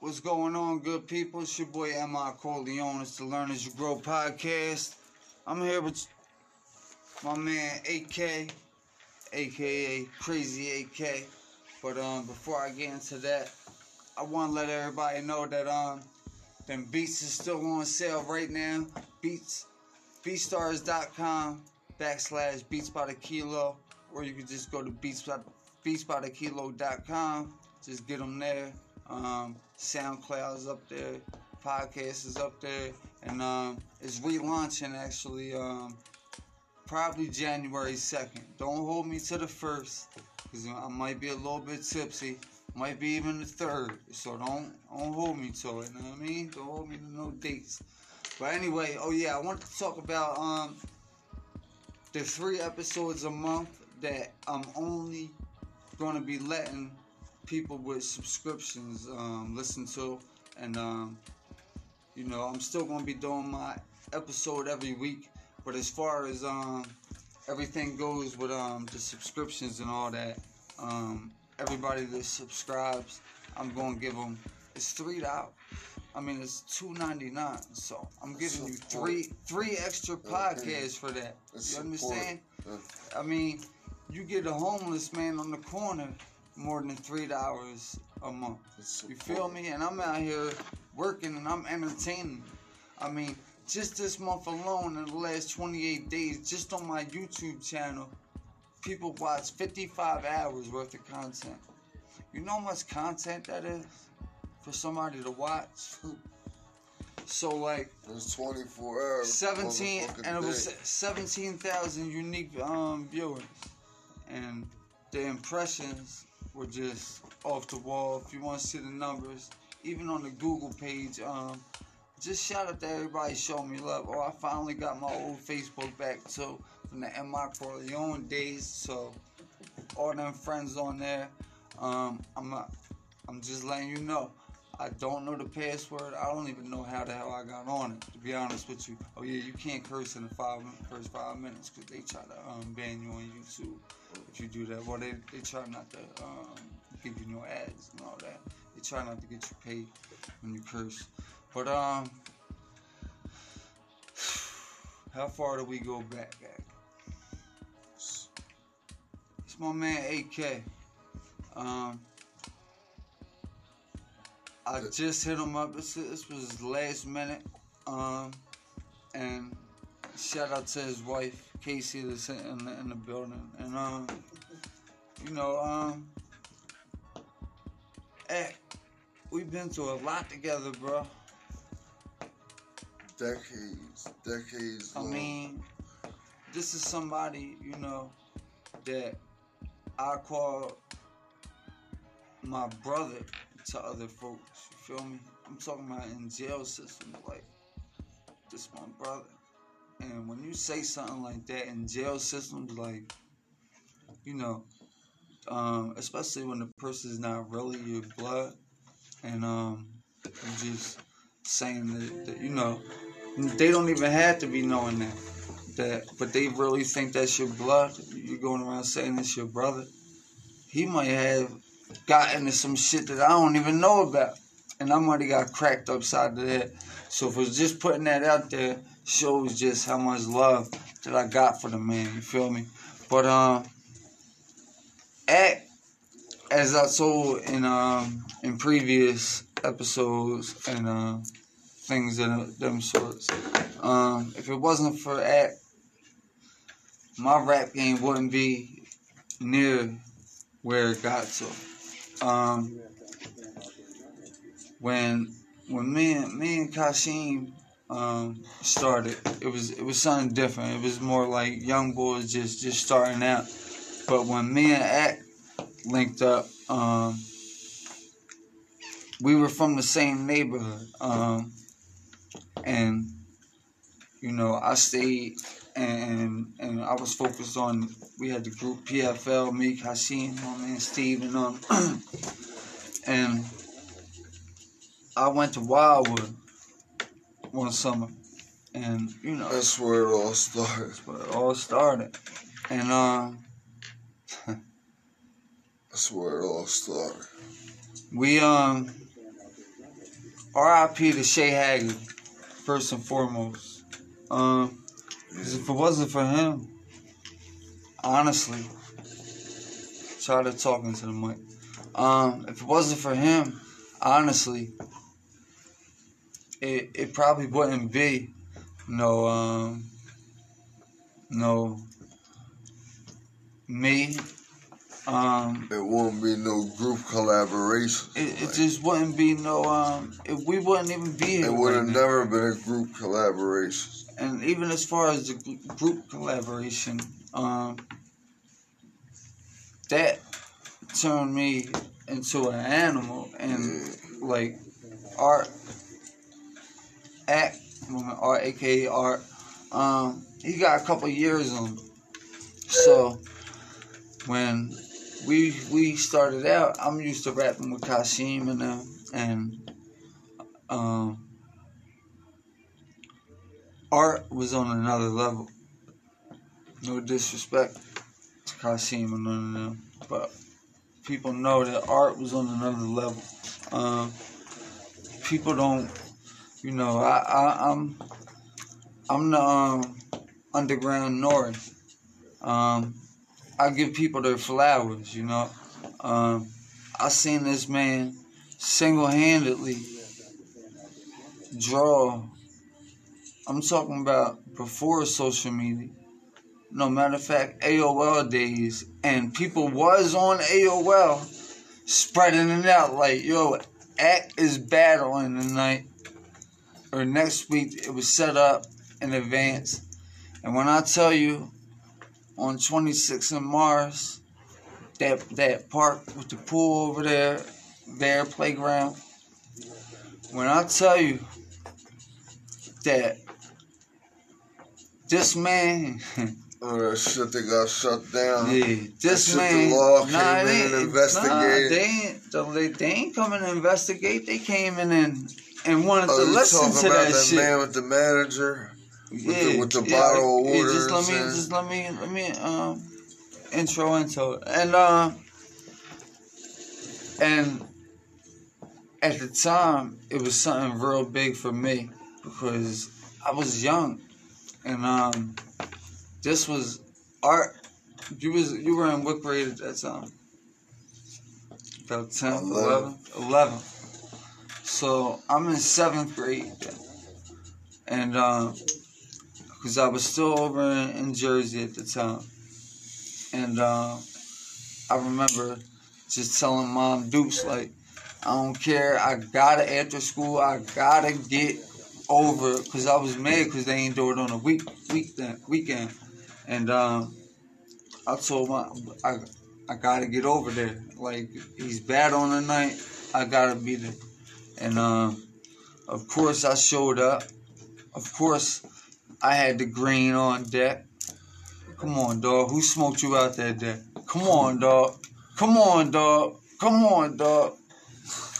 What's going on, good people? It's your boy M.I. Corleone. It's the Learn As You Grow podcast. I'm here with my man AK, aka Crazy AK. But um, before I get into that, I want to let everybody know that um, them beats is still on sale right now. Beats, beatstars.com backslash beats by the kilo, or you can just go to beats by, beatsbythekilo.com. Just get them there. Um, SoundCloud is up there, podcast is up there, and um, it's relaunching actually. Um, probably January second. Don't hold me to the first, cause I might be a little bit tipsy. Might be even the third. So don't don't hold me to it. You know what I mean? Don't hold me to no dates. But anyway, oh yeah, I want to talk about um the three episodes a month that I'm only gonna be letting people with subscriptions um, listen to, and um, you know I'm still gonna be doing my episode every week. But as far as um, everything goes with um, the subscriptions and all that, um, everybody that subscribes, I'm gonna give them. It's three dollars. I mean, it's two ninety nine. So I'm giving you three three extra podcasts for that. You understand? I mean, you get a homeless man on the corner more than three dollars a month. You feel me? And I'm out here working and I'm entertaining. I mean, just this month alone, in the last 28 days, just on my YouTube channel, people watch 55 hours worth of content. You know how much content that is for somebody to watch? So like it's 24 hours. 17 and it was 17,000 unique um, viewers. And the impressions were just off the wall. If you want to see the numbers, even on the Google page, um, just shout out to everybody showing me love. Oh, I finally got my old Facebook back too from the M.I. Corleone days. So all them friends on there, um, I'm I'm just letting you know. I don't know the password. I don't even know how the hell I got on it. To be honest with you. Oh yeah, you can't curse in the five first five minutes because they try to um, ban you on YouTube if you do that. Well, they they try not to um, give you no ads and all that. They try not to get you paid when you curse. But um, how far do we go back? It's my man AK. Um, I just hit him up. This, this was last minute. Um, and shout out to his wife, Casey, that's in the, in the building. And, um, you know, um, hey, we've been through a lot together, bro. Decades, decades. I long. mean, this is somebody, you know, that I call my brother to other folks. You feel me? I'm talking about in jail systems, like this my brother. And when you say something like that in jail systems, like you know, um, especially when the person's not really your blood, and um, you just saying that, that you know, they don't even have to be knowing that. That, but they really think that's your blood. You're going around saying it's your brother. He might have got into some shit that I don't even know about. And I might have got cracked upside the head. So for just putting that out there shows just how much love that I got for the man, you feel me? But um at as I told in um in previous episodes and uh, things of them sorts, um, if it wasn't for Act, my rap game wouldn't be near where it got to um, when when me and me and Kashim um, started, it was it was something different. It was more like young boys just just starting out. But when me and Act linked up, um, we were from the same neighborhood, um, and you know I stayed and and I was focused on. We had the group PFL, me, Hashim, my man Steve, and um, and I went to Wildwood one summer, and you know that's where it all started. That's where it all started, and um, that's where it all started. We um, R.I.P. to Shay Haggard, first and foremost. Um, 'cause if it wasn't for him, honestly, try to talk into the mic. Um, if it wasn't for him, honestly, it it probably wouldn't be no um no me um It wouldn't be no group collaboration. it, it just wouldn't be no um it, we wouldn't even be here It would have right now. never been a group collaboration. And even as far as the group collaboration um that turned me into an animal and like art act art art um he got a couple years on. So when we we started out i'm used to rapping with Kashim and them and um art was on another level no disrespect to Kashim and none of them but people know that art was on another level um people don't you know, I, I I'm I'm the um, underground Nori. Um, I give people their flowers, you know. Um, I seen this man single-handedly draw. I'm talking about before social media. No matter of fact, AOL days, and people was on AOL spreading it out like, yo, Act is battling tonight or next week it was set up in advance. And when I tell you on 26th and Mars, that that park with the pool over there, their playground. When I tell you that this man, Oh, that shit that got shut down. yeah, this the man, law nah, came they, in and nah, investigated. they ain't, they, they ain't coming to investigate. They came in and and wanted Oh, to you listen talking to about that that shit. man with the manager? the- with the yeah, bottle of yeah, water just let me, and- just let me, let me, um, intro into it, and uh, and at the time, it was something real big for me because I was young, and um, this was art. You was you were in what grade at that time? About 10th, Eleven. 11th, 11th. So I'm in seventh grade, and um, because I was still over in, in Jersey at the time, and uh, I remember just telling Mom Dukes like, I don't care, I gotta after school, I gotta get over because I was mad because they ain't do it on a week weekend weekend, and um, I told my I I gotta get over there. Like he's bad on the night, I gotta be there, and um, of course I showed up. Of course, I had the green on deck. Come on, dog. Who smoked you out that day? Come on, dog. Come on, dog. Come on, dog.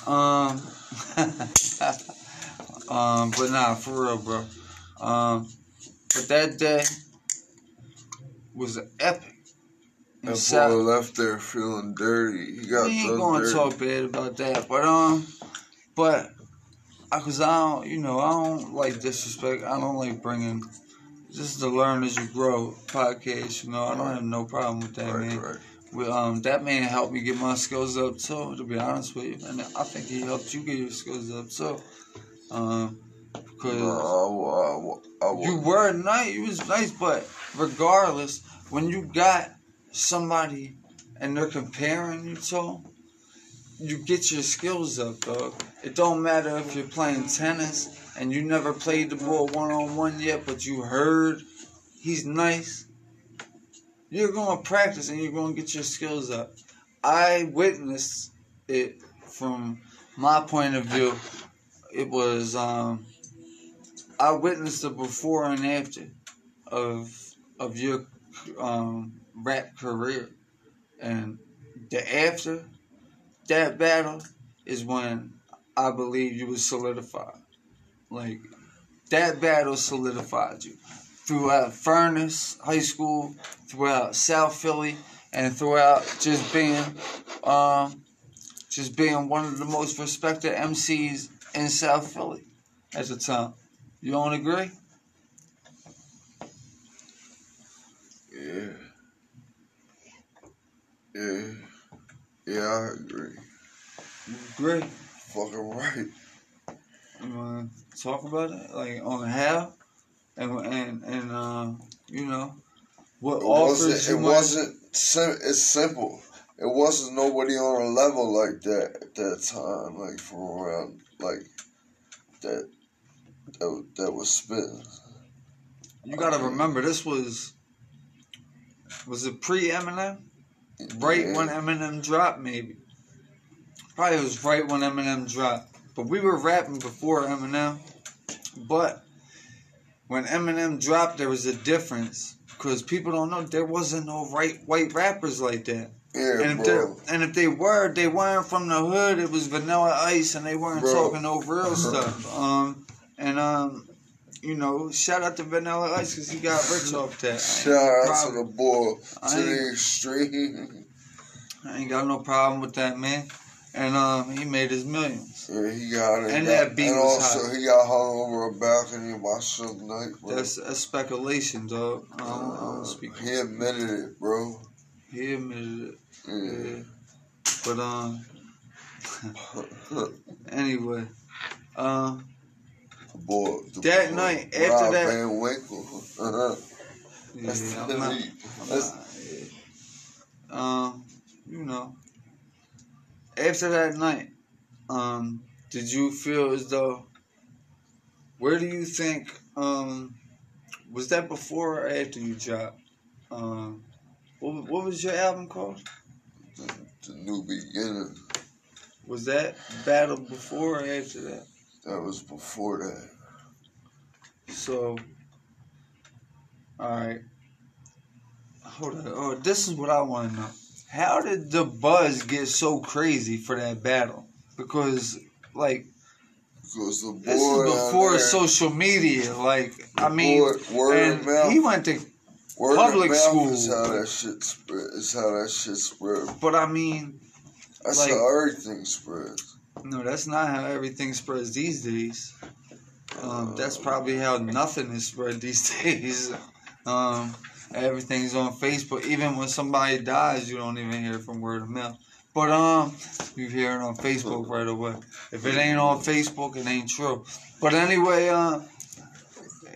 Um, um, but nah, for real, bro. Um, but that day was epic. That South- boy left there feeling dirty. He got we ain't gonna dirty. talk bad about that, but um, but I, cause I don't, you know, I don't like disrespect. I don't like bringing. This is the learn as you grow podcast. You know, I don't have no problem with that, Right, man. right. Well, um, that man helped me get my skills up too. To be honest with you, and I think he helped you get your skills up too. Um, because you were nice. You was nice, but regardless, when you got somebody and they're comparing you to, you get your skills up, dog. It don't matter if you're playing tennis and you never played the ball one on one yet, but you heard he's nice. You're gonna practice and you're gonna get your skills up. I witnessed it from my point of view. It was um, I witnessed the before and after of of your um, rap career, and the after that battle is when I believe you was solidified. Like that battle solidified you throughout Furness High School, throughout South Philly, and throughout just being um, just being one of the most respected MCs in South Philly at the time. You don't agree? Yeah. Yeah. Yeah, I agree. You agree? Fucking right. You wanna talk about it, like on how, and and and uh, you know, what It offers wasn't. you It might- wasn't. Sim- it's simple. It wasn't nobody on a level like that at that time. Like from around like that. That, that was spitting. You gotta remember, this was was it pre Eminem? Right Yeah. when Eminem dropped, maybe. Probably it was right when Eminem dropped. But we were rapping before Eminem. But when Eminem dropped, there was a difference. Because people don't know there wasn't no right white rappers like that. Yeah, And if, bro. they and if they were, they weren't from the hood. It was Vanilla Ice, and they weren't Bro. talking no real stuff. Um, and um, you know, shout out to Vanilla Ice because he got rich off that. Shout out to the boy to the extreme. I ain't got no problem with that man. And um, he made his millions. Yeah, he got it. And got- that beat and was also hot. he got hung over a balcony by Suge Knight, bro. That's, that's speculation, dog. I don't, I don't speak. he admitted it, bro. He admitted it. Yeah. Yeah. But um, anyway, um, boy, That boy, night, after Rob that- Van Winkle. Uh-huh. yeah, That's I'm not. I'm That's- not- yeah. Um, you know, after that night, um, did you feel as though? Where do you think? Um, was that before or after you dropped? Um, what, what was your album called? The new beginning. Was that battle before or after that? That was before that. So, all right. Hold on. Oh, this is what I want to know. How did the buzz get so crazy for that battle? Because, like, Because the boy this is before social media. Like, I mean, and he went to, word public school. is how that shit spread. Is how that shit spread. but I mean, That's Like- how everything spreads. no, that's not how everything spreads these days. Um, that's probably how nothing is spread these days. Um, everything's on Facebook. Even when somebody dies, you don't even hear from word of mouth. But um, you hear it on Facebook right away. If it ain't on Facebook, it ain't true. But anyway, uh,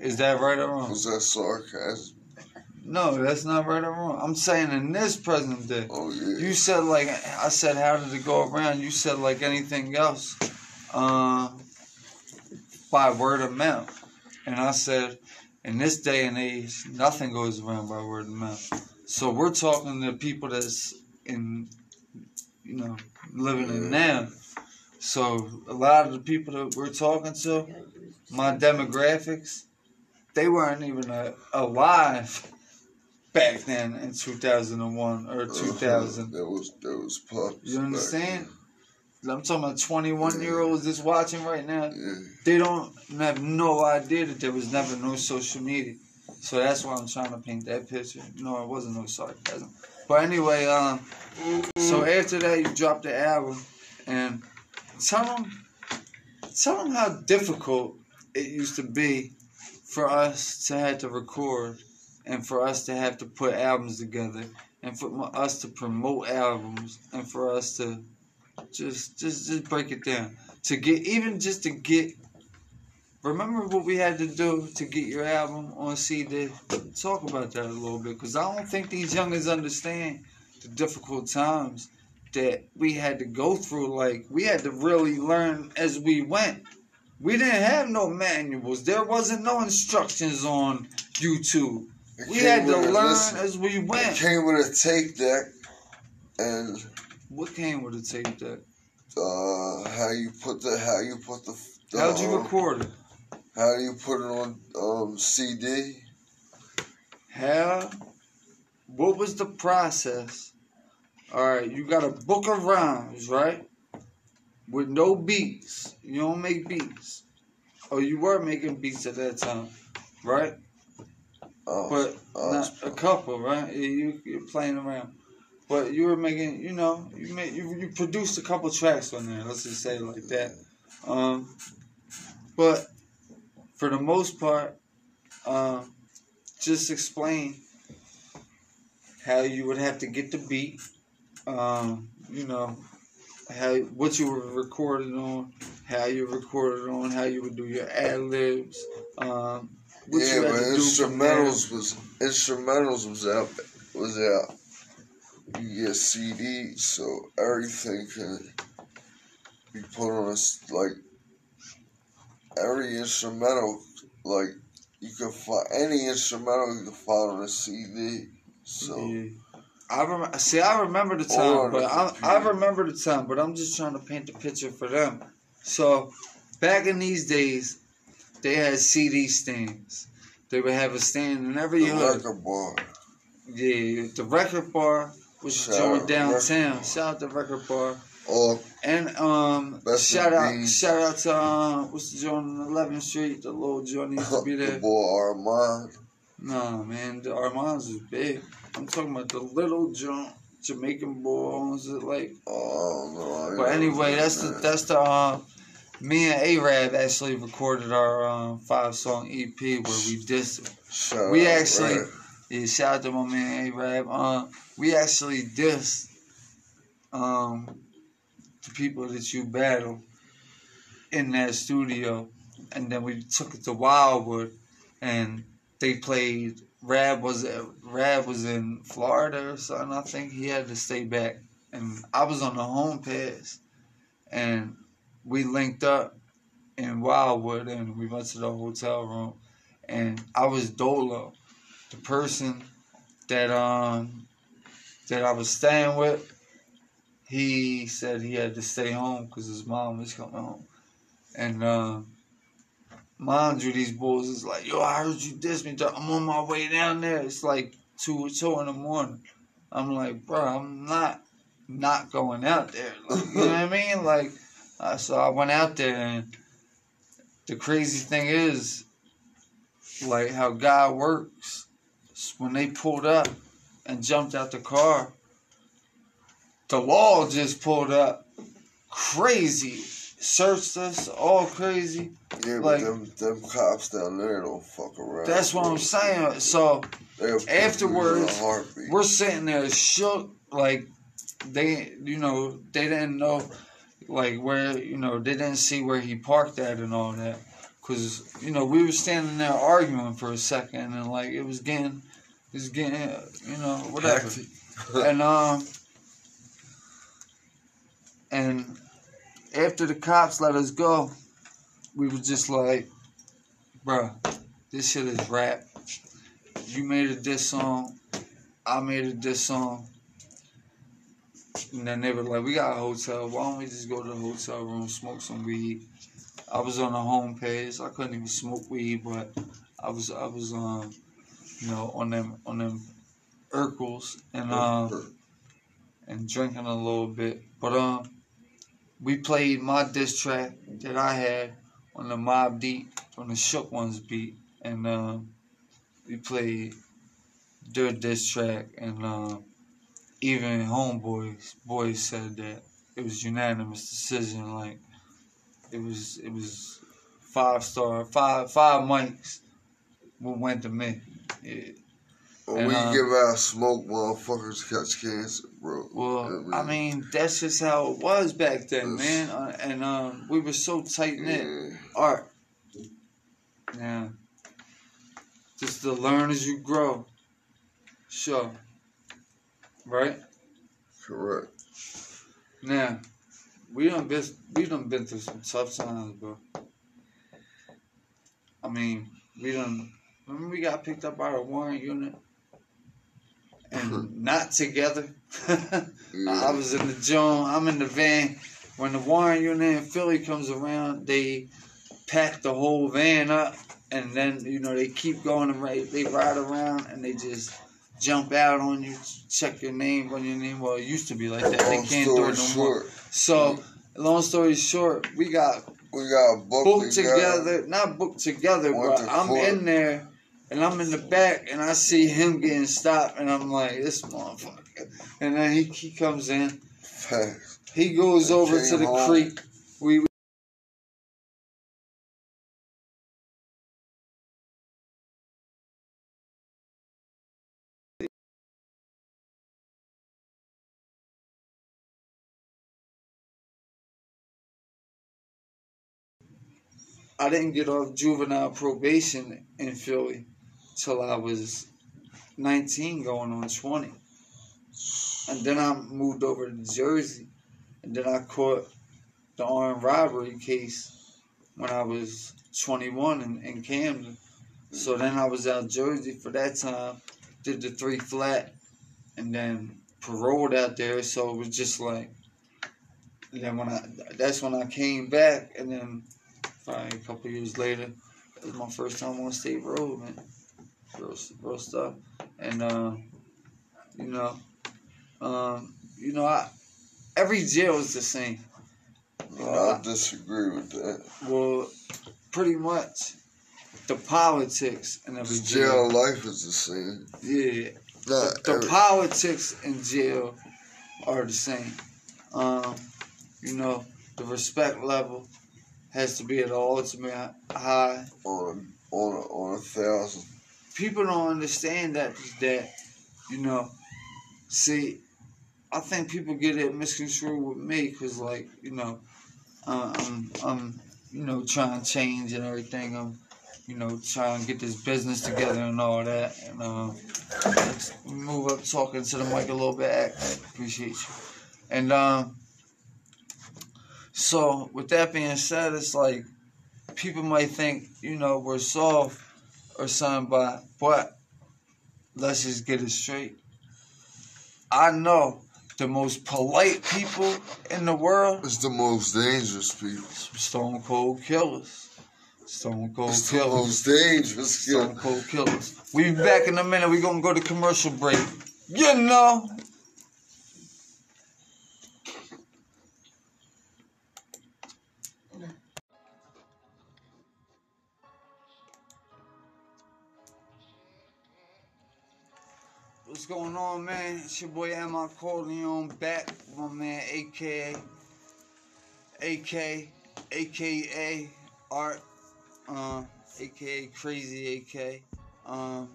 is that right or wrong? Was that sarcasm? No, that's not right or wrong. I'm saying in this present day. Oh yeah. You said like I said, how did it go around? You said like anything else, uh, by word of mouth, and I said, in this day and age, nothing goes around by word of mouth. So we're talking to people that's in, you know, living in now. So a lot of the people that we're talking to, my demographics, they weren't even uh, alive back then in 2001 or 2000. That was that was. You understand? I'm talking about 21 year olds that's watching right now. Yeah. They don't have no idea that there was never no social media. So that's why I'm trying to paint that picture. No, it wasn't no sarcasm. But anyway, um, so after that you dropped the album and tell them, tell them how difficult it used to be for us to have to record and for us to have to put albums together and for us to promote albums and for us to just just just break it down. To get even just to get remember what we had to do to get your album on CD talk about that a little bit because I don't think these youngers understand the difficult times that we had to go through. Like we had to really learn as we went. We didn't have no manuals. There wasn't no instructions on YouTube we had to learn listen, as we It went came with a tape deck and what came with a tape deck uh, how you put the how you put the, the how'd you um, record it how do you put it on um, CD? How? What was the process? All right, you got a book of rhymes, right? With no beats. You don't make beats. Or you were making beats at that time, right? Oh, But oh, not a couple, right? You you're playing around, but you were making, you know, you made you you produced a couple tracks on there. Let's just say it like that. Um, but for the most part, um, just explain how you would have to get the beat. Um, you know, how what you were recorded on, how you recorded on, how you would do your ad libs. Um, what yeah, but instrumentals was instrumentals was out was out. You get CDs, so everything can be put on a like every instrumental like you can find any instrumental you can find on a CD. So Yeah. I remember. See, I remember the time, but the I, I remember the time, but I'm just trying to paint the picture for them. So, back in these days, they had CD stands. They would have a stand in every the hood. record bar. Yeah, the record bar was out downtown. Shout out the record bar. Or And um, shout out, Bees. shout out to uh, what's the joint on 11th Street? The little joint used to be the there. boy Armand. Nah, man, the Armands was big. I'm talking about the little joint Jamaican boy owns it like. Oh no. But anyway, that's the that. that's the uh, me and Arab actually recorded our um, five song EP where we dissed. Shout we actually-. Yeah, shout out to my man Arab. Uh, we actually dissed um, the people that you battle in that studio, and then we took it to Wildwood, and they played. Rab was Rab was in Florida or something. I think he had to stay back, and I was on the home pass, and we linked up in Wildwood, and we went to the hotel room, and I was Dolo, the person that um that I was staying with. He said he had to stay home because his mom was coming home, and um, mind you, these boys is like, "Yo, I heard you diss me. I'm on my way down there. It's like two or two in the morning." I'm like, "Bro, I'm not not going out there." Like, you know what I mean? Like, uh, so I went out there, and the crazy thing is, like how God works. When they pulled up and jumped out the car, the law just pulled up, crazy, searched us, all crazy. Yeah, but like- them them cops down there don't fuck around. That's what I'm saying. So They'll put you Afterwards, in a heartbeat. we're sitting there shook, like they, you know, they didn't know, like where, you know, they didn't see where he parked at and all that, cause you know we were standing there arguing for a second and like it was getting, it was getting, you know, whatever. And um and after the cops let us go, we were just like, bruh, this shit is rap. You made a diss song, I made a diss song. And then they were like, we got a hotel. Why don't we just go to the hotel room, smoke some weed? I was on the home page. I couldn't even smoke weed, but I was I was um you know on them on them Urkels and um and drinking a little bit. But um, we played my diss track that I had on the Mobb Deep on the Shook Ones beat, and um, we played their diss track, and um, even Homeboys boys said that it was unanimous decision. Like it was it was five star five five mics went to me. Yeah. When And, we uh, give out smoke, motherfuckers catch cancer, bro. Well, I mean, that's just how it was back then, man. Uh, and um, we were so tight knit. yeah. Art. Yeah. Just to learn as you grow. Sure. Right? correct. Now, we done been we done been through some tough times, bro. I mean, we done remember we got picked up by the warrant unit and mm-hmm. not together. I was in the joint. I'm in the van. When the Warren unit in Philly comes around, they pack the whole van up, and then you know they keep going and. They ride around and they just jump out on you, check your name, on your name. Well, it used to be like that. They can't do it no more. short, So, long story short, we got we got booked, booked together. Not booked together, Went but to I'm court. in there. And I'm in the back, and I see him getting stopped, and I'm like, "This motherfucker!" And then he, he comes in, he goes over to the home. creek. We I didn't get off juvenile probation in Philly till I was 19, going on 20. And then I moved over to Jersey, and then I caught the armed robbery case when I was 21 in, in Camden. So then I was out Jersey for that time, did the three flat, and then paroled out there. So it was just like, then when I, that's when I came back, and then probably a couple years later, it was my first time on state road, man. Real, real stuff, and uh, you know, um, you know, I every jail is the same. I disagree with that. Well, pretty much the politics and every Jail jail. life is the same. Yeah, Not the every, politics in jail are the same. Um, you know, the respect level has to be at the ultimate high. on a, on a thousand. People don't understand that that you know. See, I think people get it misconstrued with me because, like, you know, uh, I'm I'm you know trying to change and everything. I'm you know trying to get this business together and all that. And um, let's move up talking to the mic a little bit. Appreciate you. And um, so with that being said, it's like people might think you know we're soft or something, but but let's just get it straight. I know the most polite people in the world It's the most dangerous people. Stone Cold Killers. Stone Cold It's the Killers. most dangerous Stone. Cold Killers. We be back in a minute. we gonna go to commercial break. You know. What's going on, man? It's your boy M. Corleone back my man, aka, AK, aka Art, uh, aka Crazy AK, um,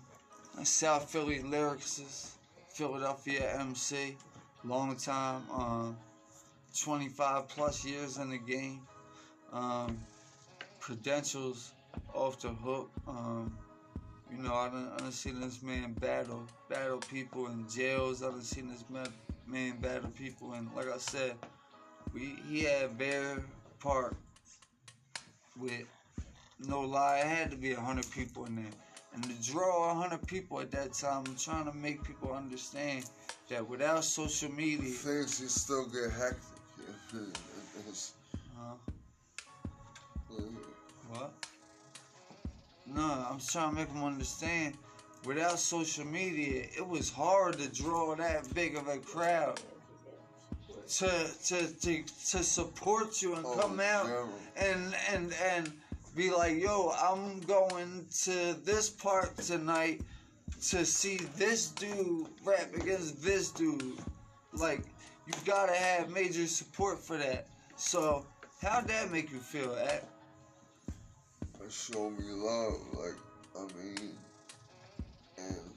South Philly lyricist, Philadelphia MC, long time, um, 25 plus years in the game, um, credentials off the hook, um, you know, I done, I done seen this man battle, battle people in jails. I done seen this man, man battle people, and like I said, we he had Bear Park with no lie. It had to be a hundred people in there, and to draw a hundred people at that time, I'm trying to make people understand that without social media, Things can still get hectic. if it- it's- uh, What? No, I'm trying to make them understand. Without social media, it was hard to draw that big of a crowd to to to, to support you and Oh, come out and and and be like, yo, I'm going to this park tonight to see this dude rap against this dude. Like, you gotta have major support for that. So, how'd that make you feel, at? It showed me love. Like, I mean, and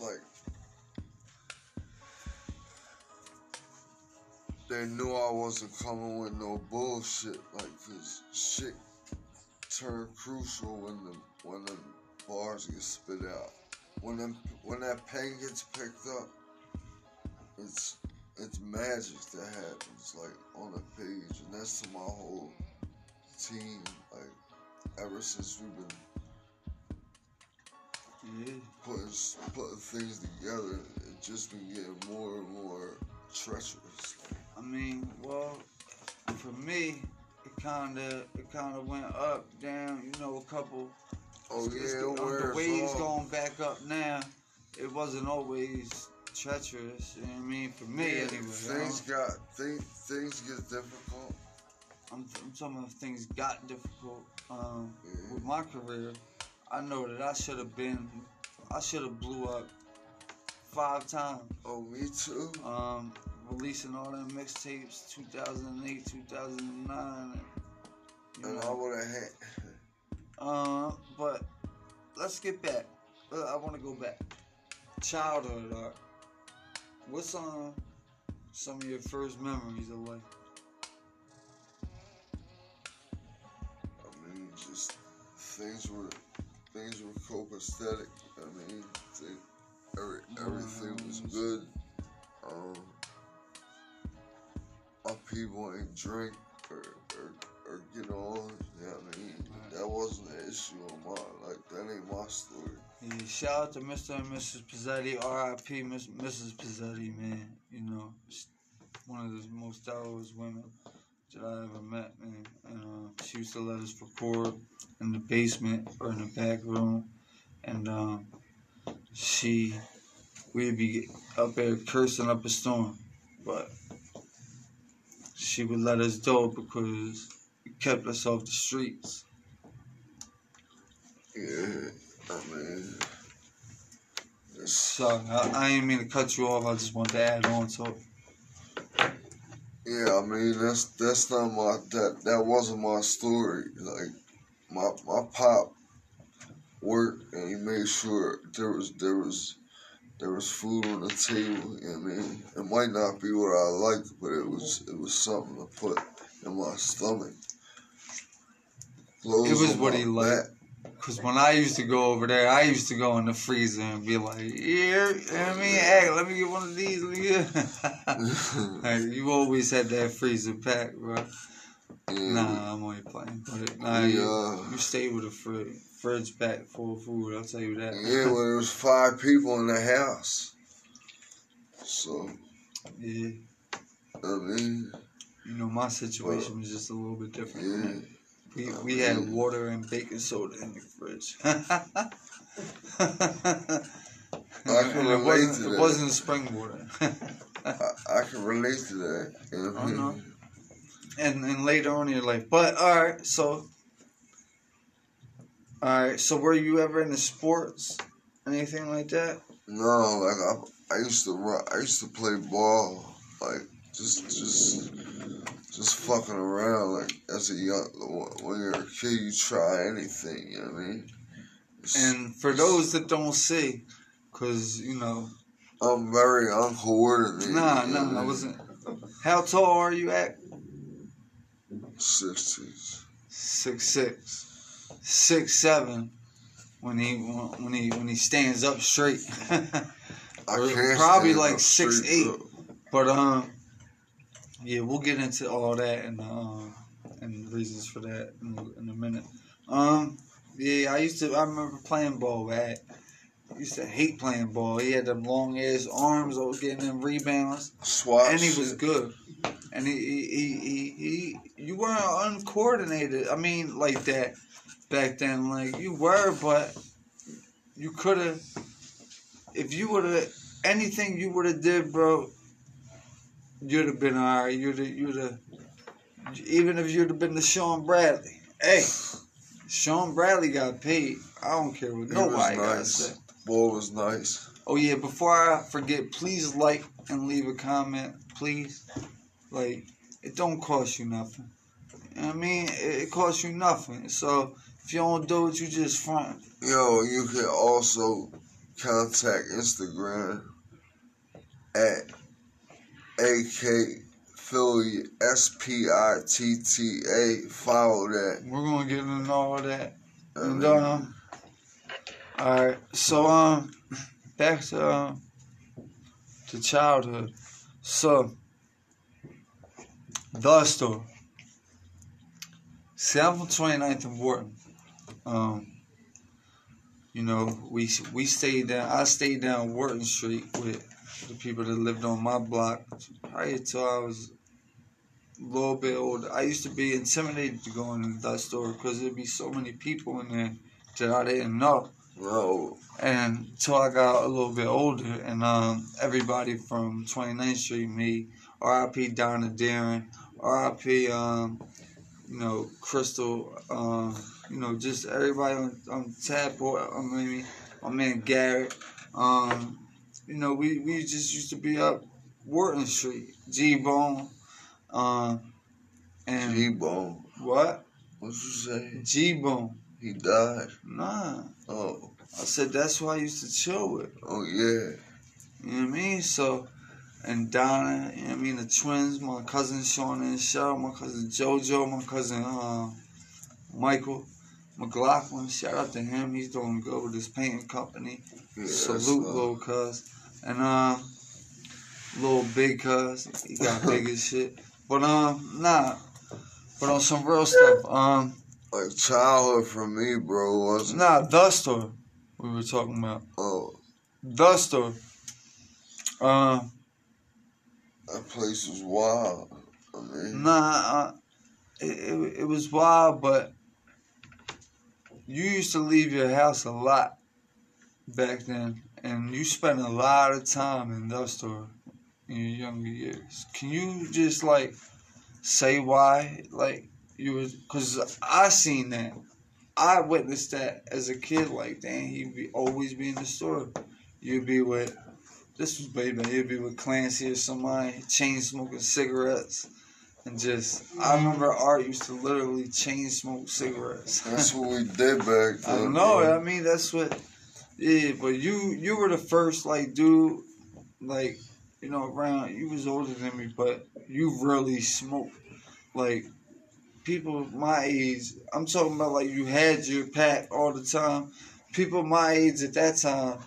like, they knew I wasn't coming with no bullshit. Like, cause shit turned crucial when the when the bars get spit out. When them when that pen gets picked up, it's it's magic that happens like on a page, and that's to my whole team. Like ever since we've been Yeah. putting putting things together, it just been getting more and more treacherous. I mean, well, for me, it kinda it kinda went up, down. You know, a couple. Oh it's- it's yeah, the, uh, the waves going back up now. It wasn't always treacherous. You know what I mean? For me, Yeah, anyway. you Things know? got things things get difficult. I'm, I'm talking about things got difficult um, Yeah. with my career. I know that I should have been, I should have blew up five times. Oh, me too. Um, releasing all them mixtapes, 2008, 2009. And, you And I would have had. uh, but let's get back. Uh, I want to go back. Childhood art. What's um some of your first memories of life? Things were things were copacetic. I mean, they, every, everything was good. Um, my people ain't drink or, or, or get on. You know what I mean? That wasn't an issue on mine. Like, that ain't my story. Yeah, shout out to Mr. and Mrs. Pizzetti, R.I.P. Miss, Mrs. Pizzetti, man. You know, one of the most thorough women that I ever met, man. And uh, she used to let us record in the basement or in the back room, and um, she, we'd be up there cursing up a storm, but she would let us do it because it kept us off the streets. Yeah, I mean, Sorry, I, I didn't mean to cut you off. I just wanted to add on to it. Yeah, I mean that's that's not my that that wasn't my story. Like my my pop worked and he made sure there was there was there was food on the table. You I mean, it might not be what I liked, but it was it was something to put in my stomach. Clothes It was what he liked. Cause when I used to go over there, I used to go in the freezer and be like, "Here, you know I mean, hey, let me get one of these." Let me get. like, you always had that freezer pack, bro. Yeah, Nah, I'm only playing. But nah, we, you, you stay with a fridge, fridge packed full of food. I'll tell you that. Yeah, well, there was five people in the house. So, yeah. I mean, You know, my situation was just a little bit different. yeah. We oh, we had water and baking soda in the fridge. I can And it relate wasn't, to it wasn't spring water. I, I can relate to that. You know what I uh-huh. I know. and and later on in your life. But all right, so all right, so were you ever into sports, anything like that? No, like I, I used to run, I used to play ball, like just, just, just fucking around. Like as a young, when you're a kid, you try anything. You know what I mean? It's- And for those that don't see, cause you know, I'm very uncoordinated. nah, you know nah, I mean? wasn't. How tall are you at? Sixties. Six six, six seven. When he when he when he stands up straight. I can't probably like six eight. though. But um, yeah, we'll get into all that and um and reasons for that in, a- in a minute. Um, yeah, I used to. I remember playing ball. At I used to hate playing ball. He had them long ass arms. I was getting them rebounds, Swat and he was good. And he he, he he he you weren't uncoordinated. I mean, like that back then. Like you were, but you could have. If you would have anything you would have did, bro, you'd have been alright. You'd have, you'd have, even if you'd have been the Shawn Bradley. Hey, Shawn Bradley got paid. I don't care what nobody was got nice. Ball was nice. Oh yeah, before I forget, please like and leave a comment, please. Like, it don't cost you nothing. You know I mean? It, it costs you nothing. So if you don't do it, you just front. Yo, you can also contact Instagram at AK Philly S P I T T A. Follow that. We're gonna get into all of that. I And mean, um, all right. So um, back to um, to childhood. So the store. From 29th and Wharton. Um, you know, we we stayed down. I stayed down Wharton Street with the people that lived on my block probably until I was a little bit older. I used to be intimidated to go in that store because there'd be so many people in there that I didn't know. no, And until I got a little bit older, and um, everybody from 29th Street, me, R.I.P. Donna Darren, R.I.P. Um, you know Crystal, um, you know just everybody on, on tap or I mean my man Garrett. Um, you know we, we just used to be up Wharton Street, G Bone, um, and G Bone. what What you say? G Bone? He died. Nah, Oh, I said that's who I used to chill with. oh yeah. You know what I mean? So, and Donna, you know what I mean? The twins, my cousin Sean and Cheryl, my cousin JoJo, my cousin uh, Michael. McLaughlin. Shout out to him. He's doing good with his painting company. Yeah, Salute, uh, little cuz. And uh, little big cuz. He got big as shit. But um, nah. But on some real stuff. Um, like childhood for me, bro. Wasn't nah, store we were talking about. oh store. Uh, that place was wild. I mean, nah. Uh, it, it, it was wild, but you used to leave your house a lot back then, and you spent a lot of time in that store in your younger years. Can you just like say why, like you was? Cause I seen that, I witnessed that as a kid. Like, damn, he'd be always be in the store. You'd be with. This was baby. He'd be with Clancy or somebody, chain smoking cigarettes, and just. I remember Art used to literally chain smoke cigarettes. that's what we did back then. I know. bro. I mean, that's what. Yeah, but you you were the first like dude, like you know around. You was older than me, but you really smoked. Like people my age, I'm talking about like you had your pack all the time. People my age at that time,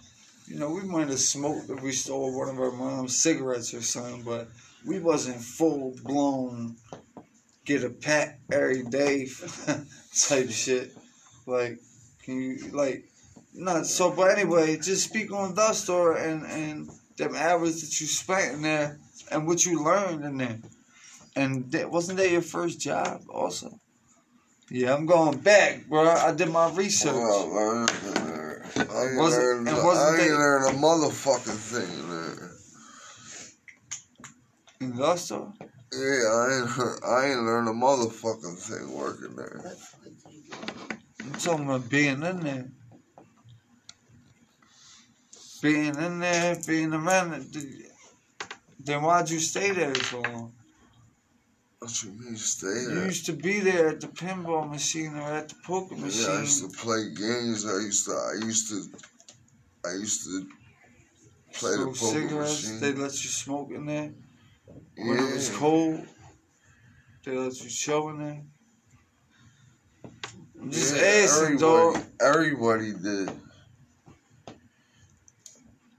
you know, we might have smoked if we stole one of our mom's cigarettes or something, but we wasn't full blown. Get a pack every day type shit. Like, can you like not so? But anyway, just speak on the store and and them hours that you spent in there and what you learned in there. And that, wasn't that your first job also? Yeah, I'm going back, bro. I did my research. Well, I learned in there. I ain't Wasn't- I ain't learned a motherfucking thing in there. In the store? Yeah, I ain't heard, I ain't learned a motherfucking thing working there. I'm talking about being in there. Being in there, being a man, Then why'd you stay there so long? What you mean stay You there? used to be there at the pinball machine or at the poker Yeah, I used to play games. I used to, I used to, I used to play the Smoke poker cigarettes. machine. They let you smoke in there. When it was cold, they let you show in there. I'm just Yeah, asking, dog. everybody, everybody did.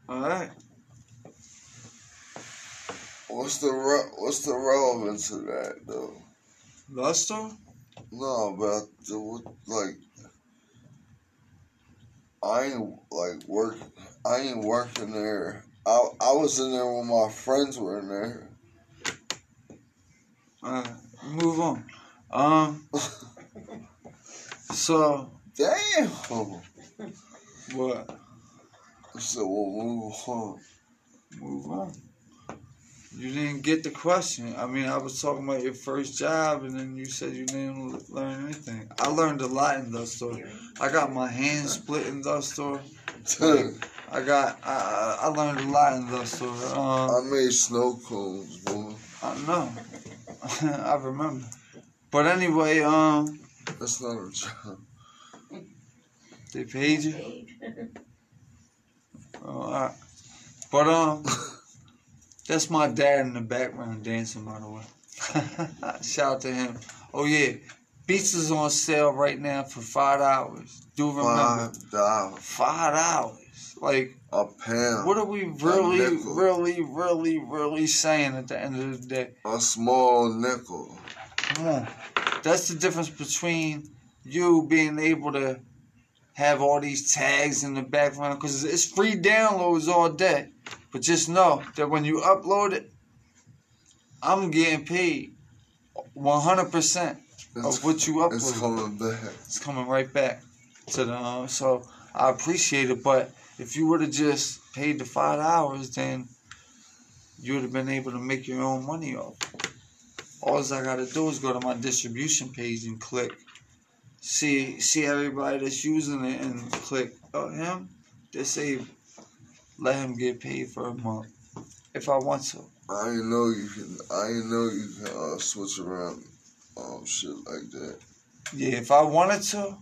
Alright. What's the re- what's the relevance of that though? Luster? No, about the what- like. I ain't like work. I ain't working there. I I was in there when my friends were in there. Alright. Move on. Um. So, Damn. what? So we'll move on. Move on. You didn't get the question. I mean, I was talking about your first job, and then you said you didn't learn anything. I learned a lot in the store. I got my hands split in the store. I got, I, I I learned a lot in the store. I Um, made snow cones, boy. I know. I remember. But anyway, um, That's not a job. they paid you. Oh, all right. But um, that's my dad in the background dancing, by the way. Shout out to him. Oh yeah, Beats is on sale right now for five dollars. Do remember Five dollars five dollars? Like, a pound. what are we really, really, really, really saying at the end of the day? A small nickel. Come on. That's the difference between you being able to have all these tags in the background because it's free downloads all day. But just know that when you upload it, I'm getting paid 100% of what you upload. it's coming back. It's coming right back to the. Um, so I appreciate it. But if you would have just paid the five hours, then you would have been able to make your own money off. All I gotta do is go to my distribution page and click. See see everybody that's using it and click oh him. Say let him get paid for a month. If I want to. I know you can. I know you can uh, switch around, um, shit like that. Yeah, if I wanted to,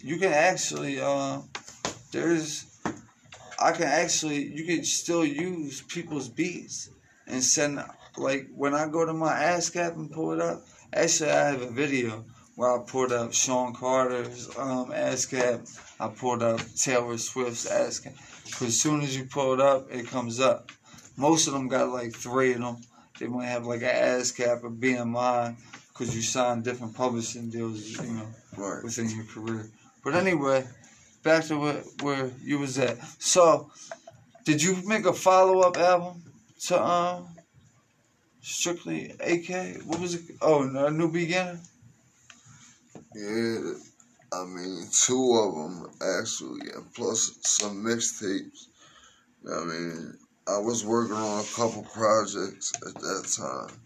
you can actually uh there's I can actually you can still use people's beats and send like when I go to my ASCAP and pull it up, actually I have a video where I pulled up Shawn Carter's um, ASCAP. I pulled up Taylor Swift's ASCAP. Because as soon as you pull it up, it comes up. Most of them got like three of them. They might have like an ASCAP or BMI because you sign different publishing deals, you know, Right. within your career. But anyway, back to where, where you was at. So, did you make a follow up album to um Strictly AK? What was it? Oh, a new beginner. Yeah, I mean, two of them actually, and plus some mixtapes. I mean, I was working on a couple projects at that time,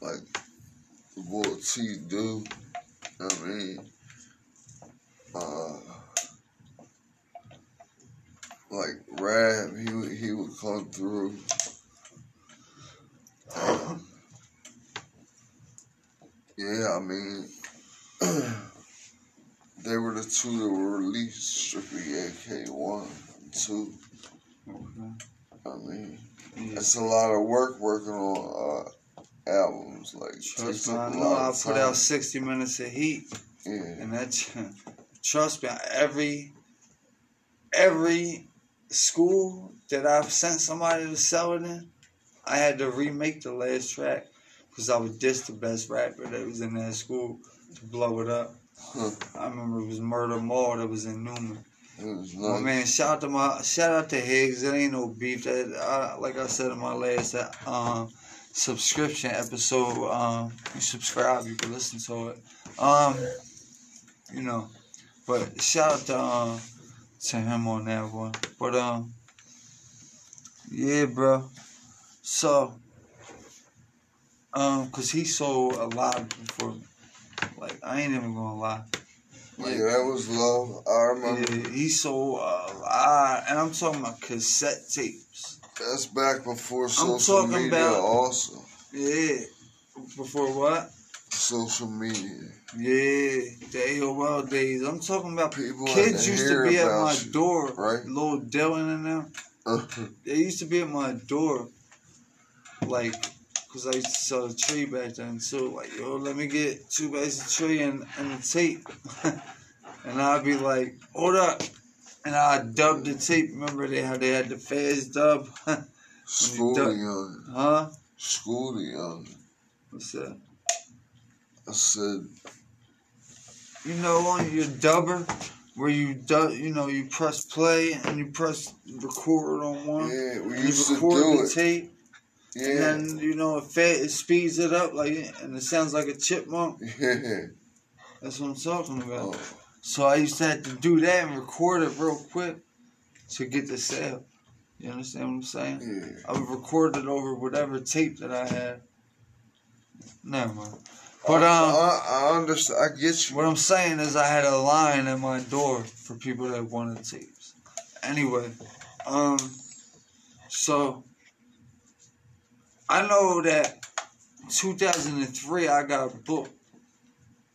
like boy T Do. I mean, uh, like Rab, he would he would come through. Um, yeah, I mean, they were the two that were released, strictly AK one and two. Okay. I mean, Yeah. it's a lot of work working on uh, albums. Like, Trust me, I know I put out 60 minutes of heat, Yeah, and that, trust me, every, every school that I've sent somebody to sell it in, I had to remake the last track because I was just the best rapper that was in that school blow it up. Huh. I remember it was Murder Mall that was in Newman. it was My man, shout out to my shout out to Higgs. It ain't no beef. That uh, like I said in my last um subscription episode, um, you subscribe, you can listen to it. Um, you know, but shout out to um to him on that one. But um, yeah, bro. So um, cause he sold a lot before. Like I ain't even gonna lie. Like, yeah, that was low. I remember. yeah, he sold a lot, and I'm talking about cassette tapes. That's back before social talking media. about- also, Yeah, before what? social media. Yeah, the AOL days. I'm talking about People kids used to be at my you, door. right? Little Dylan and them. Uh-huh. They used to be at my door, like, cause I used to sell a tree back then. So like, yo, let me get two bags of tree and and the tape, and I'd be like, hold up, and I'd dub the tape. Remember they had they had the fast dub, School the young. huh? School the young. What's that? I said, You know, on your dubber, where you du- you know, you press play and you press record on one. yeah, we used you to record do the it. tape. Yeah, And then you know it, it speeds it up like, and it sounds like a chipmunk. yeah. That's what I'm talking about. Oh, So I used to have to do that and record it real quick to get the sale. You understand what I'm saying? yeah. I would record it over whatever tape that I had. Never mind. But um, I, I understand. I get you. what I'm saying is I had a line at my door for people that wanted tapes. Anyway, um, so I know that 2003 I got booked.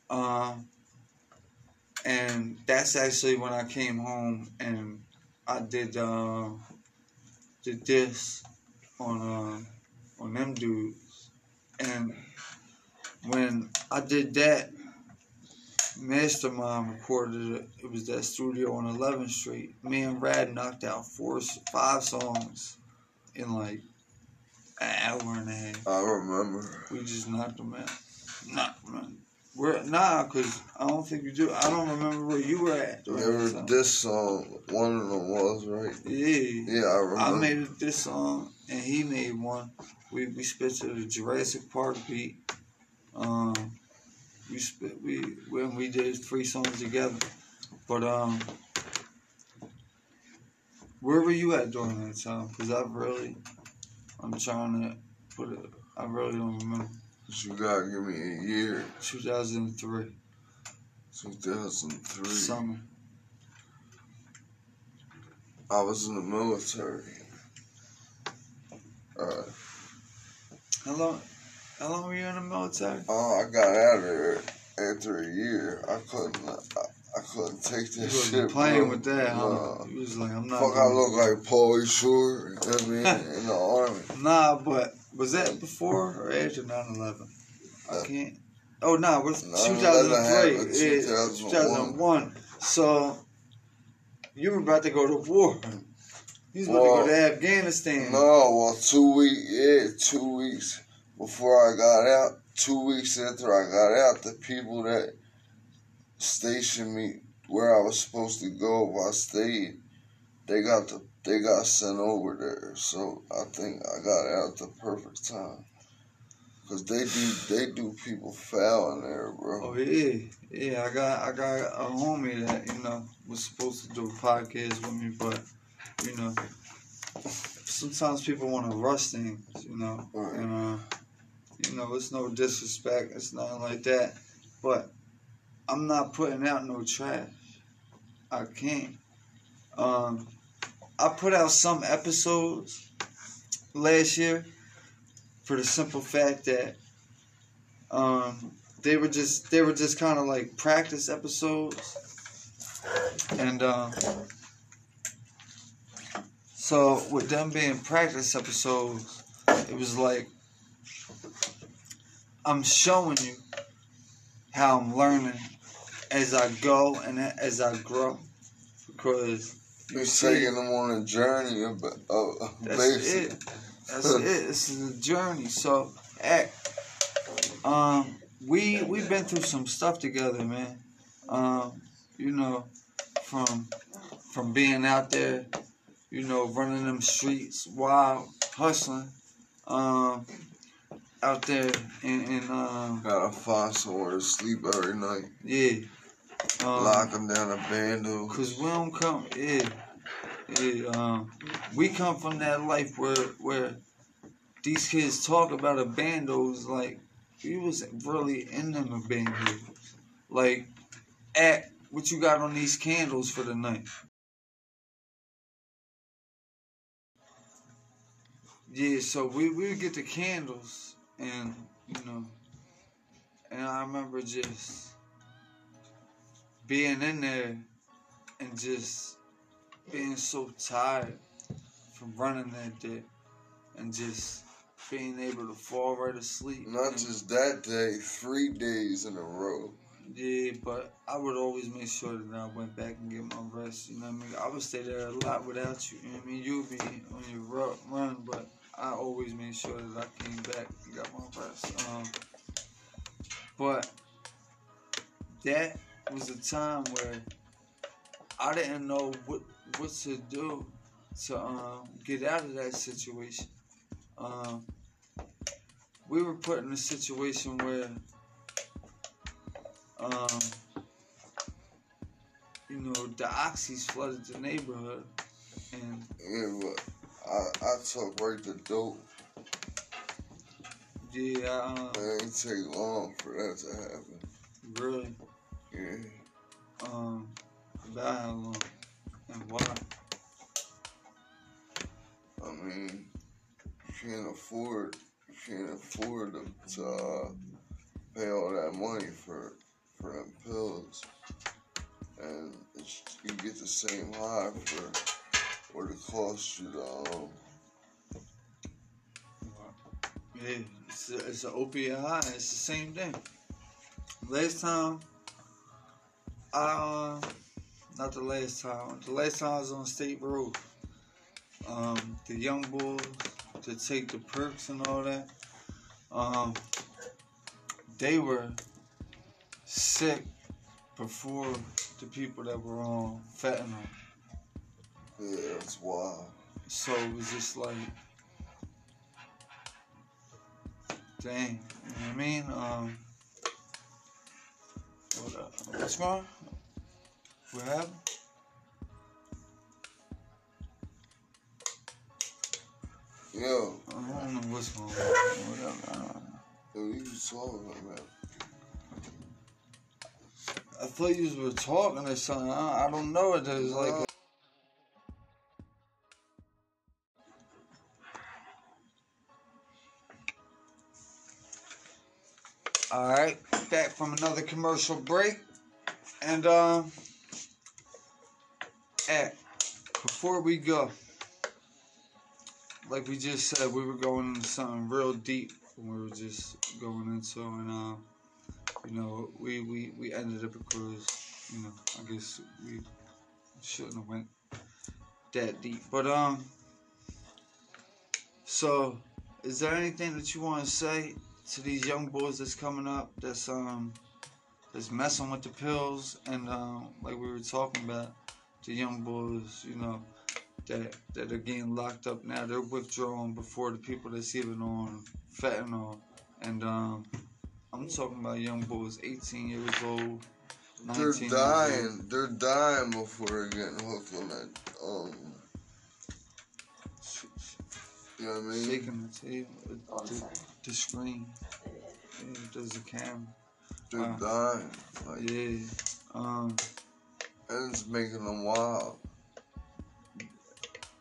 Um, and that's actually when I came home and I did uh, did this on uh, on them dudes. And when I did that, Mastermind recorded it. It was that studio on 11th Street. Me and Rad knocked out four, five songs in like an hour and a half. I remember. We just knocked them out. Nah, man. We're, nah, cause I don't think you do. I don't remember where you were at. during that Remember time. this song? One of them was right. Yeah. Yeah, I remember. I made this song and he made one. We we spit to the Jurassic Park beat. Um, we spit we when we did three songs together. But um, where were you at during that time? Cause I really, I'm trying to put it. I really don't remember. You gotta give me a year. 2003 2003. summer. I was in the military. Uh, How long? How long were you in the military? oh, I got out of there after a year. I couldn't. I, I couldn't take You that wasn't shit. playing bro. with that, huh? Nah. You was like, I'm not. Fuck, I look like Pauly Shore. You know what I mean? in the army. Nah, but was that before or after 9 11? I Uh, can't. Oh no, with 2003. Yeah, 2001. So you were about to go to war. You was about well, to go to Afghanistan. No, well, two weeks, yeah, two weeks before I got out, two weeks after I got out, the people that stationed me where I was supposed to go if I stayed, they got the they got sent over there. So I think I got out at the perfect time. Cause they do they do people foul in there, bro. Oh yeah, yeah. I got I got a homie that you know was supposed to do a podcast with me, but you know, sometimes people want to rush things, you know, right. and uh, you know, it's no disrespect, it's nothing like that, but I'm not putting out no trash. I can't. Um, I put out some episodes last year for the simple fact that um, they were just they were just kind of like practice episodes, and um, so with them being practice episodes, it was like I'm showing you how I'm learning as I go and as I grow, because you're taking them on a journey of, of that's basic. it. That's it. This is a journey. So, hey, um, we we've been through some stuff together, man. Um, you know, from from being out there, you know, running them streets, wild, hustling, um, out there and, in um, got a somewhere to sleep every night. Yeah. Um, them down a bando. Cause we don't come, yeah. It, um, we come from that life where where these kids talk about a bandos like we was really in them a bandos. Like, at what you got on these candles for the night. Yeah, so we, we would get the candles and you know and I remember just being in there and just being so tired from running that day and just being able to fall right asleep. Not just that day, three days in a row. Yeah, but I would always make sure that I went back and get my rest. You know what I mean? I would stay there a lot without you. You know what I mean? You'd be on your run, but I always made sure that I came back and got my rest. Um, but that was a time where I didn't know what what to do to um, get out of that situation. Um, we were put in a situation where, um, you know, the oxys flooded the neighborhood, and yeah, but I I took right the dope. Yeah, um, it ain't take long for that to happen. Really? Um, long? And why? I mean, you can't afford, can't afford to, to uh, pay all that money for for them pills, and you get the same high for what it costs you to. Um, it's, it's an opiate high. It's the same thing. Last time. Uh, not the last time. The last time I was on State Road. Um, the young boys to take the perks and all that. Um, they were sick before the people that were on fentanyl. Yeah, that's wild. So it was just like, dang, you know what I mean? Um, what, what's going What? Yo. I don't know what's going on. Whatever. Yo, you was talking about I thought you were talking or something. I, I don't know. It is like. All right, back from another commercial break, and. Uh, at before we go, like we just said, we were going into something real deep. We were just going into, and uh, you know, we, we, we ended it because, you know, I guess we shouldn't have went that deep. But um so is there anything that you want to say to these young boys that's coming up that's um that's messing with the pills and um like we were talking about the young boys, you know, that that are getting locked up now, they're withdrawing before the people that's even on fentanyl and um I'm talking about young boys 18 years old. They're dying. They're dying before they're getting hooked on that. Um, you know what I mean? Shaking the table, Oh, I'm the, the screen. Yeah, there's a camera. They're uh, dying. Like, Yeah. Um. And it's making them wild.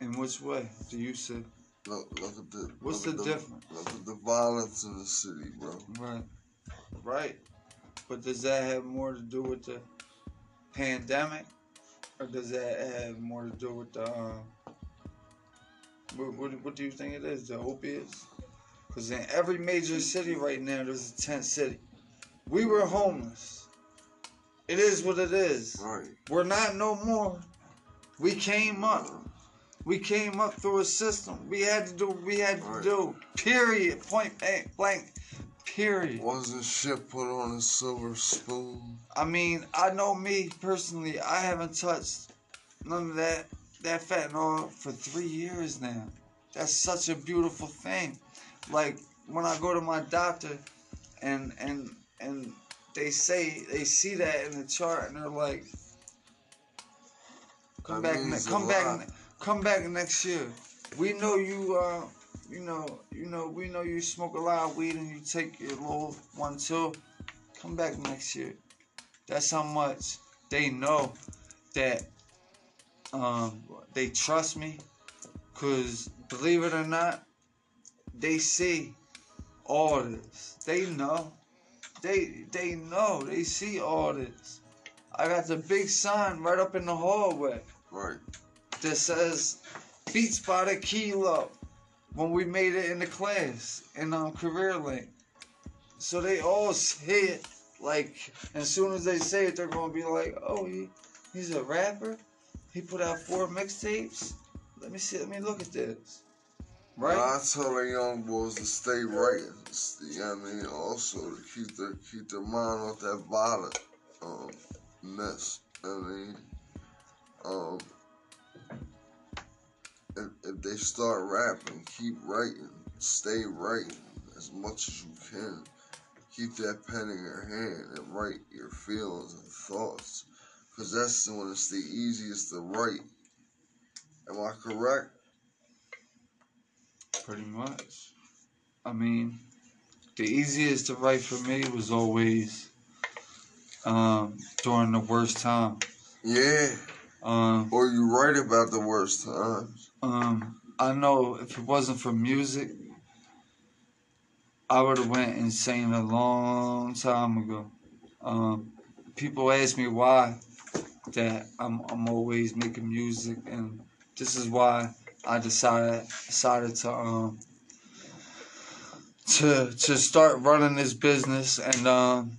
In which way do you see? Look, look at the. What's look the at difference? Look at the violence in the city, bro. Right. Right. But does that have more to do with the pandemic, or does that have more to do with the? Um, what, what, what do you think it is? The opiates? Because in every major city right now, there's a tent city. We were homeless. It is what it is. Right. We're not no more. We came up. We came up through a system. We had to do what we had to do. Period. Point blank. blank. Period. Wasn't shit put on a silver spoon? I mean, I know me personally. I haven't touched none of that that fentanyl for three years now. That's such a beautiful thing. Like when I go to my doctor, and and and they say they see that in the chart, and they're like, "Come That back, ne- come back, ne- come back next year." We know you. Uh, you know, you know, we know you smoke a lot of weed and you take your little one too. Come back next year. That's how much they know that um, they trust me. Cause believe it or not, they see all this. They know. They they know. They see all this. I got the big sign right up in the hallway Right. that says Beats by the Kilo when we made it in the class in um, Career Link. So they all say it like as soon as they say it, they're gonna be like, "Oh, he, he's a rapper. He put out four mixtapes. Let me see. Let me look at this." Right? I tell the young boys to stay right. You know what I mean? Also to keep their keep their mind off that violent um mess. I mean? Um if, if they start rapping, keep writing. Stay writing as much as you can. Keep that pen in your hand and write your feelings and thoughts. Cause that's when it's the easiest to write. Am I correct? Pretty much. I mean, the easiest to write for me was always um, during the worst time. Yeah. Um, Or you write about the worst times. um, I know if it wasn't for music, I would have went insane a long time ago. Um, people ask me why that I'm I'm always making music, and this is why I decided decided to um to to start running this business and um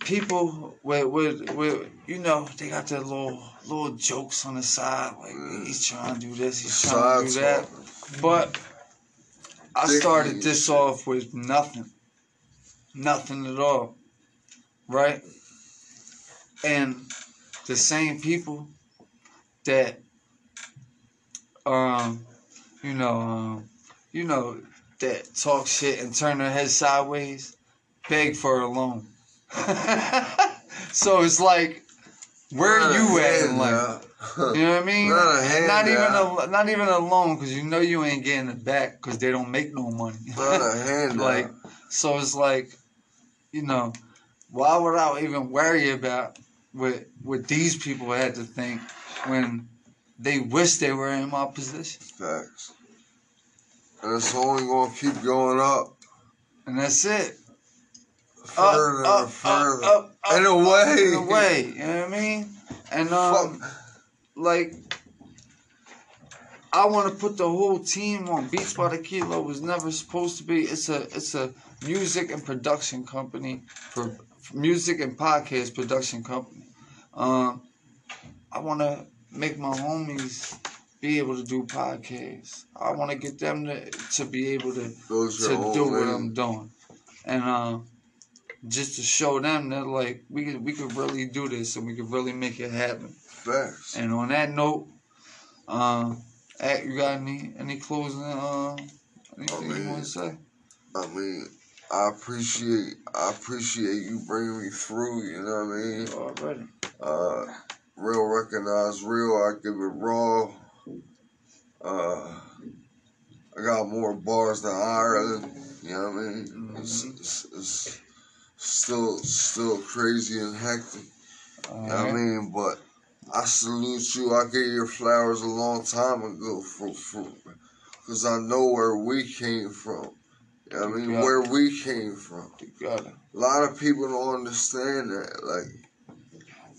people with with with you know they got their little little jokes on the side like he's trying to do this he's trying to do that but I started this off with nothing. Nothing at all. Right? And the same people that um you know um you know that talk shit and turn their head sideways beg for a loan. so it's like where Not a you at in life? You know what I mean? Not not even a not even a loan because you know you ain't getting it back because they don't make no money. Not a handout. like so, it's like, you know, why would I even worry about what what these people had to think when they wish they were in my position? Facts. And it's only gonna keep going up. And that's it. Further up, and further. Up, up, up, In a up, way. In a way. You know what I mean? And um, Fuck. like I want to put the whole team on. Beats by the Kilo was never supposed to be. It's a it's a music and production company for music and podcast production company. Um, I want to make my homies be able to do podcasts. I want to get them to, to be able to Those to do what man. I'm doing, and uh, just to show them that like we could we could really do this and we could really make it happen. Facts. And on that note, um, Ak, you got any any closing uh anything you mean, want to say? I mean, I appreciate I appreciate you bringing me through. You know what I mean? Already. Uh, real recognize real. I give it raw. Uh, I got more bars than Ireland. You know what I mean? It's, Mhm. it's, it's still still crazy and hectic. You know what I mean? But I salute you. I gave your flowers a long time ago for for because I know where we came from. You know what I mean? Where we came from. You got it. A lot of people don't understand that. Like,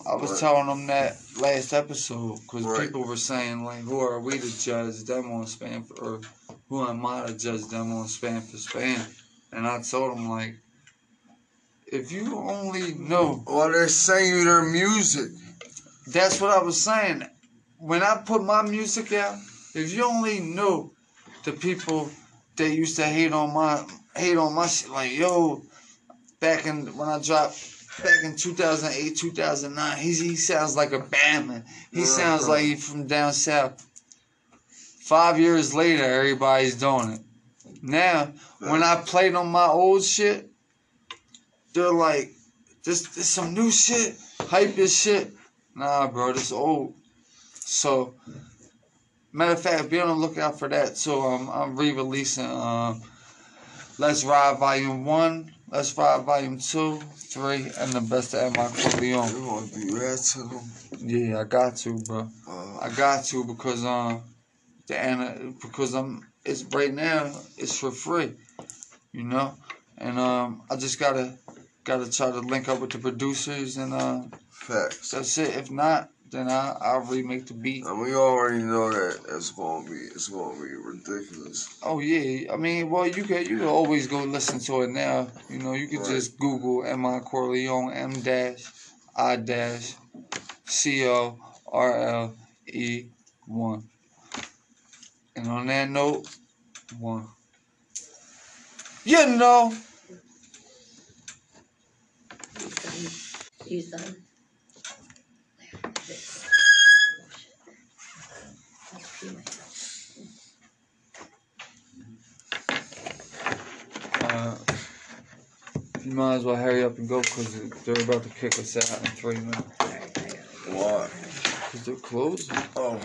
I was telling them that last episode because Right. people were saying like, "Who are we to judge them on spam for, or who am I to judge them on spam for spam?" And I told them like, if you only know, well, they're saying their music. that's what I was saying. When I put my music out, if you only knew the people that used to hate on my hate on my shit, like yo, back in when I dropped back in 2008, 2009, he he sounds like a bandman. He Right, sounds right. like he from down south. Five years later, everybody's doing it. Now, when I played on my old shit, they're like, "This, this some new shit, hype as shit." Nah, bro, this old. So, matter of fact, be on the lookout for that. So, um, I'm re-releasing um, Let's Ride Volume One, Let's Ride Volume Two, Three, and the best of my You want to do that to them? Yeah, I got to, bro. Uh, I got to because um, the ana- because I'm it's right now it's for free, you know, and um, I just gotta gotta try to link up with the producers and uh, facts. that's it. If not, then I I'll remake the beat. And we already know that it's gonna be it's gonna be ridiculous. Oh yeah, I mean, well you can you can always go listen to it now. You know, you can Right. just Google M I Corleone M dash I dash C O R L E one. And on that note, one. You know. He's done. Uh, you might as well hurry up and go because they're about to kick us out in three minutes. Why? Because they're closing. Oh.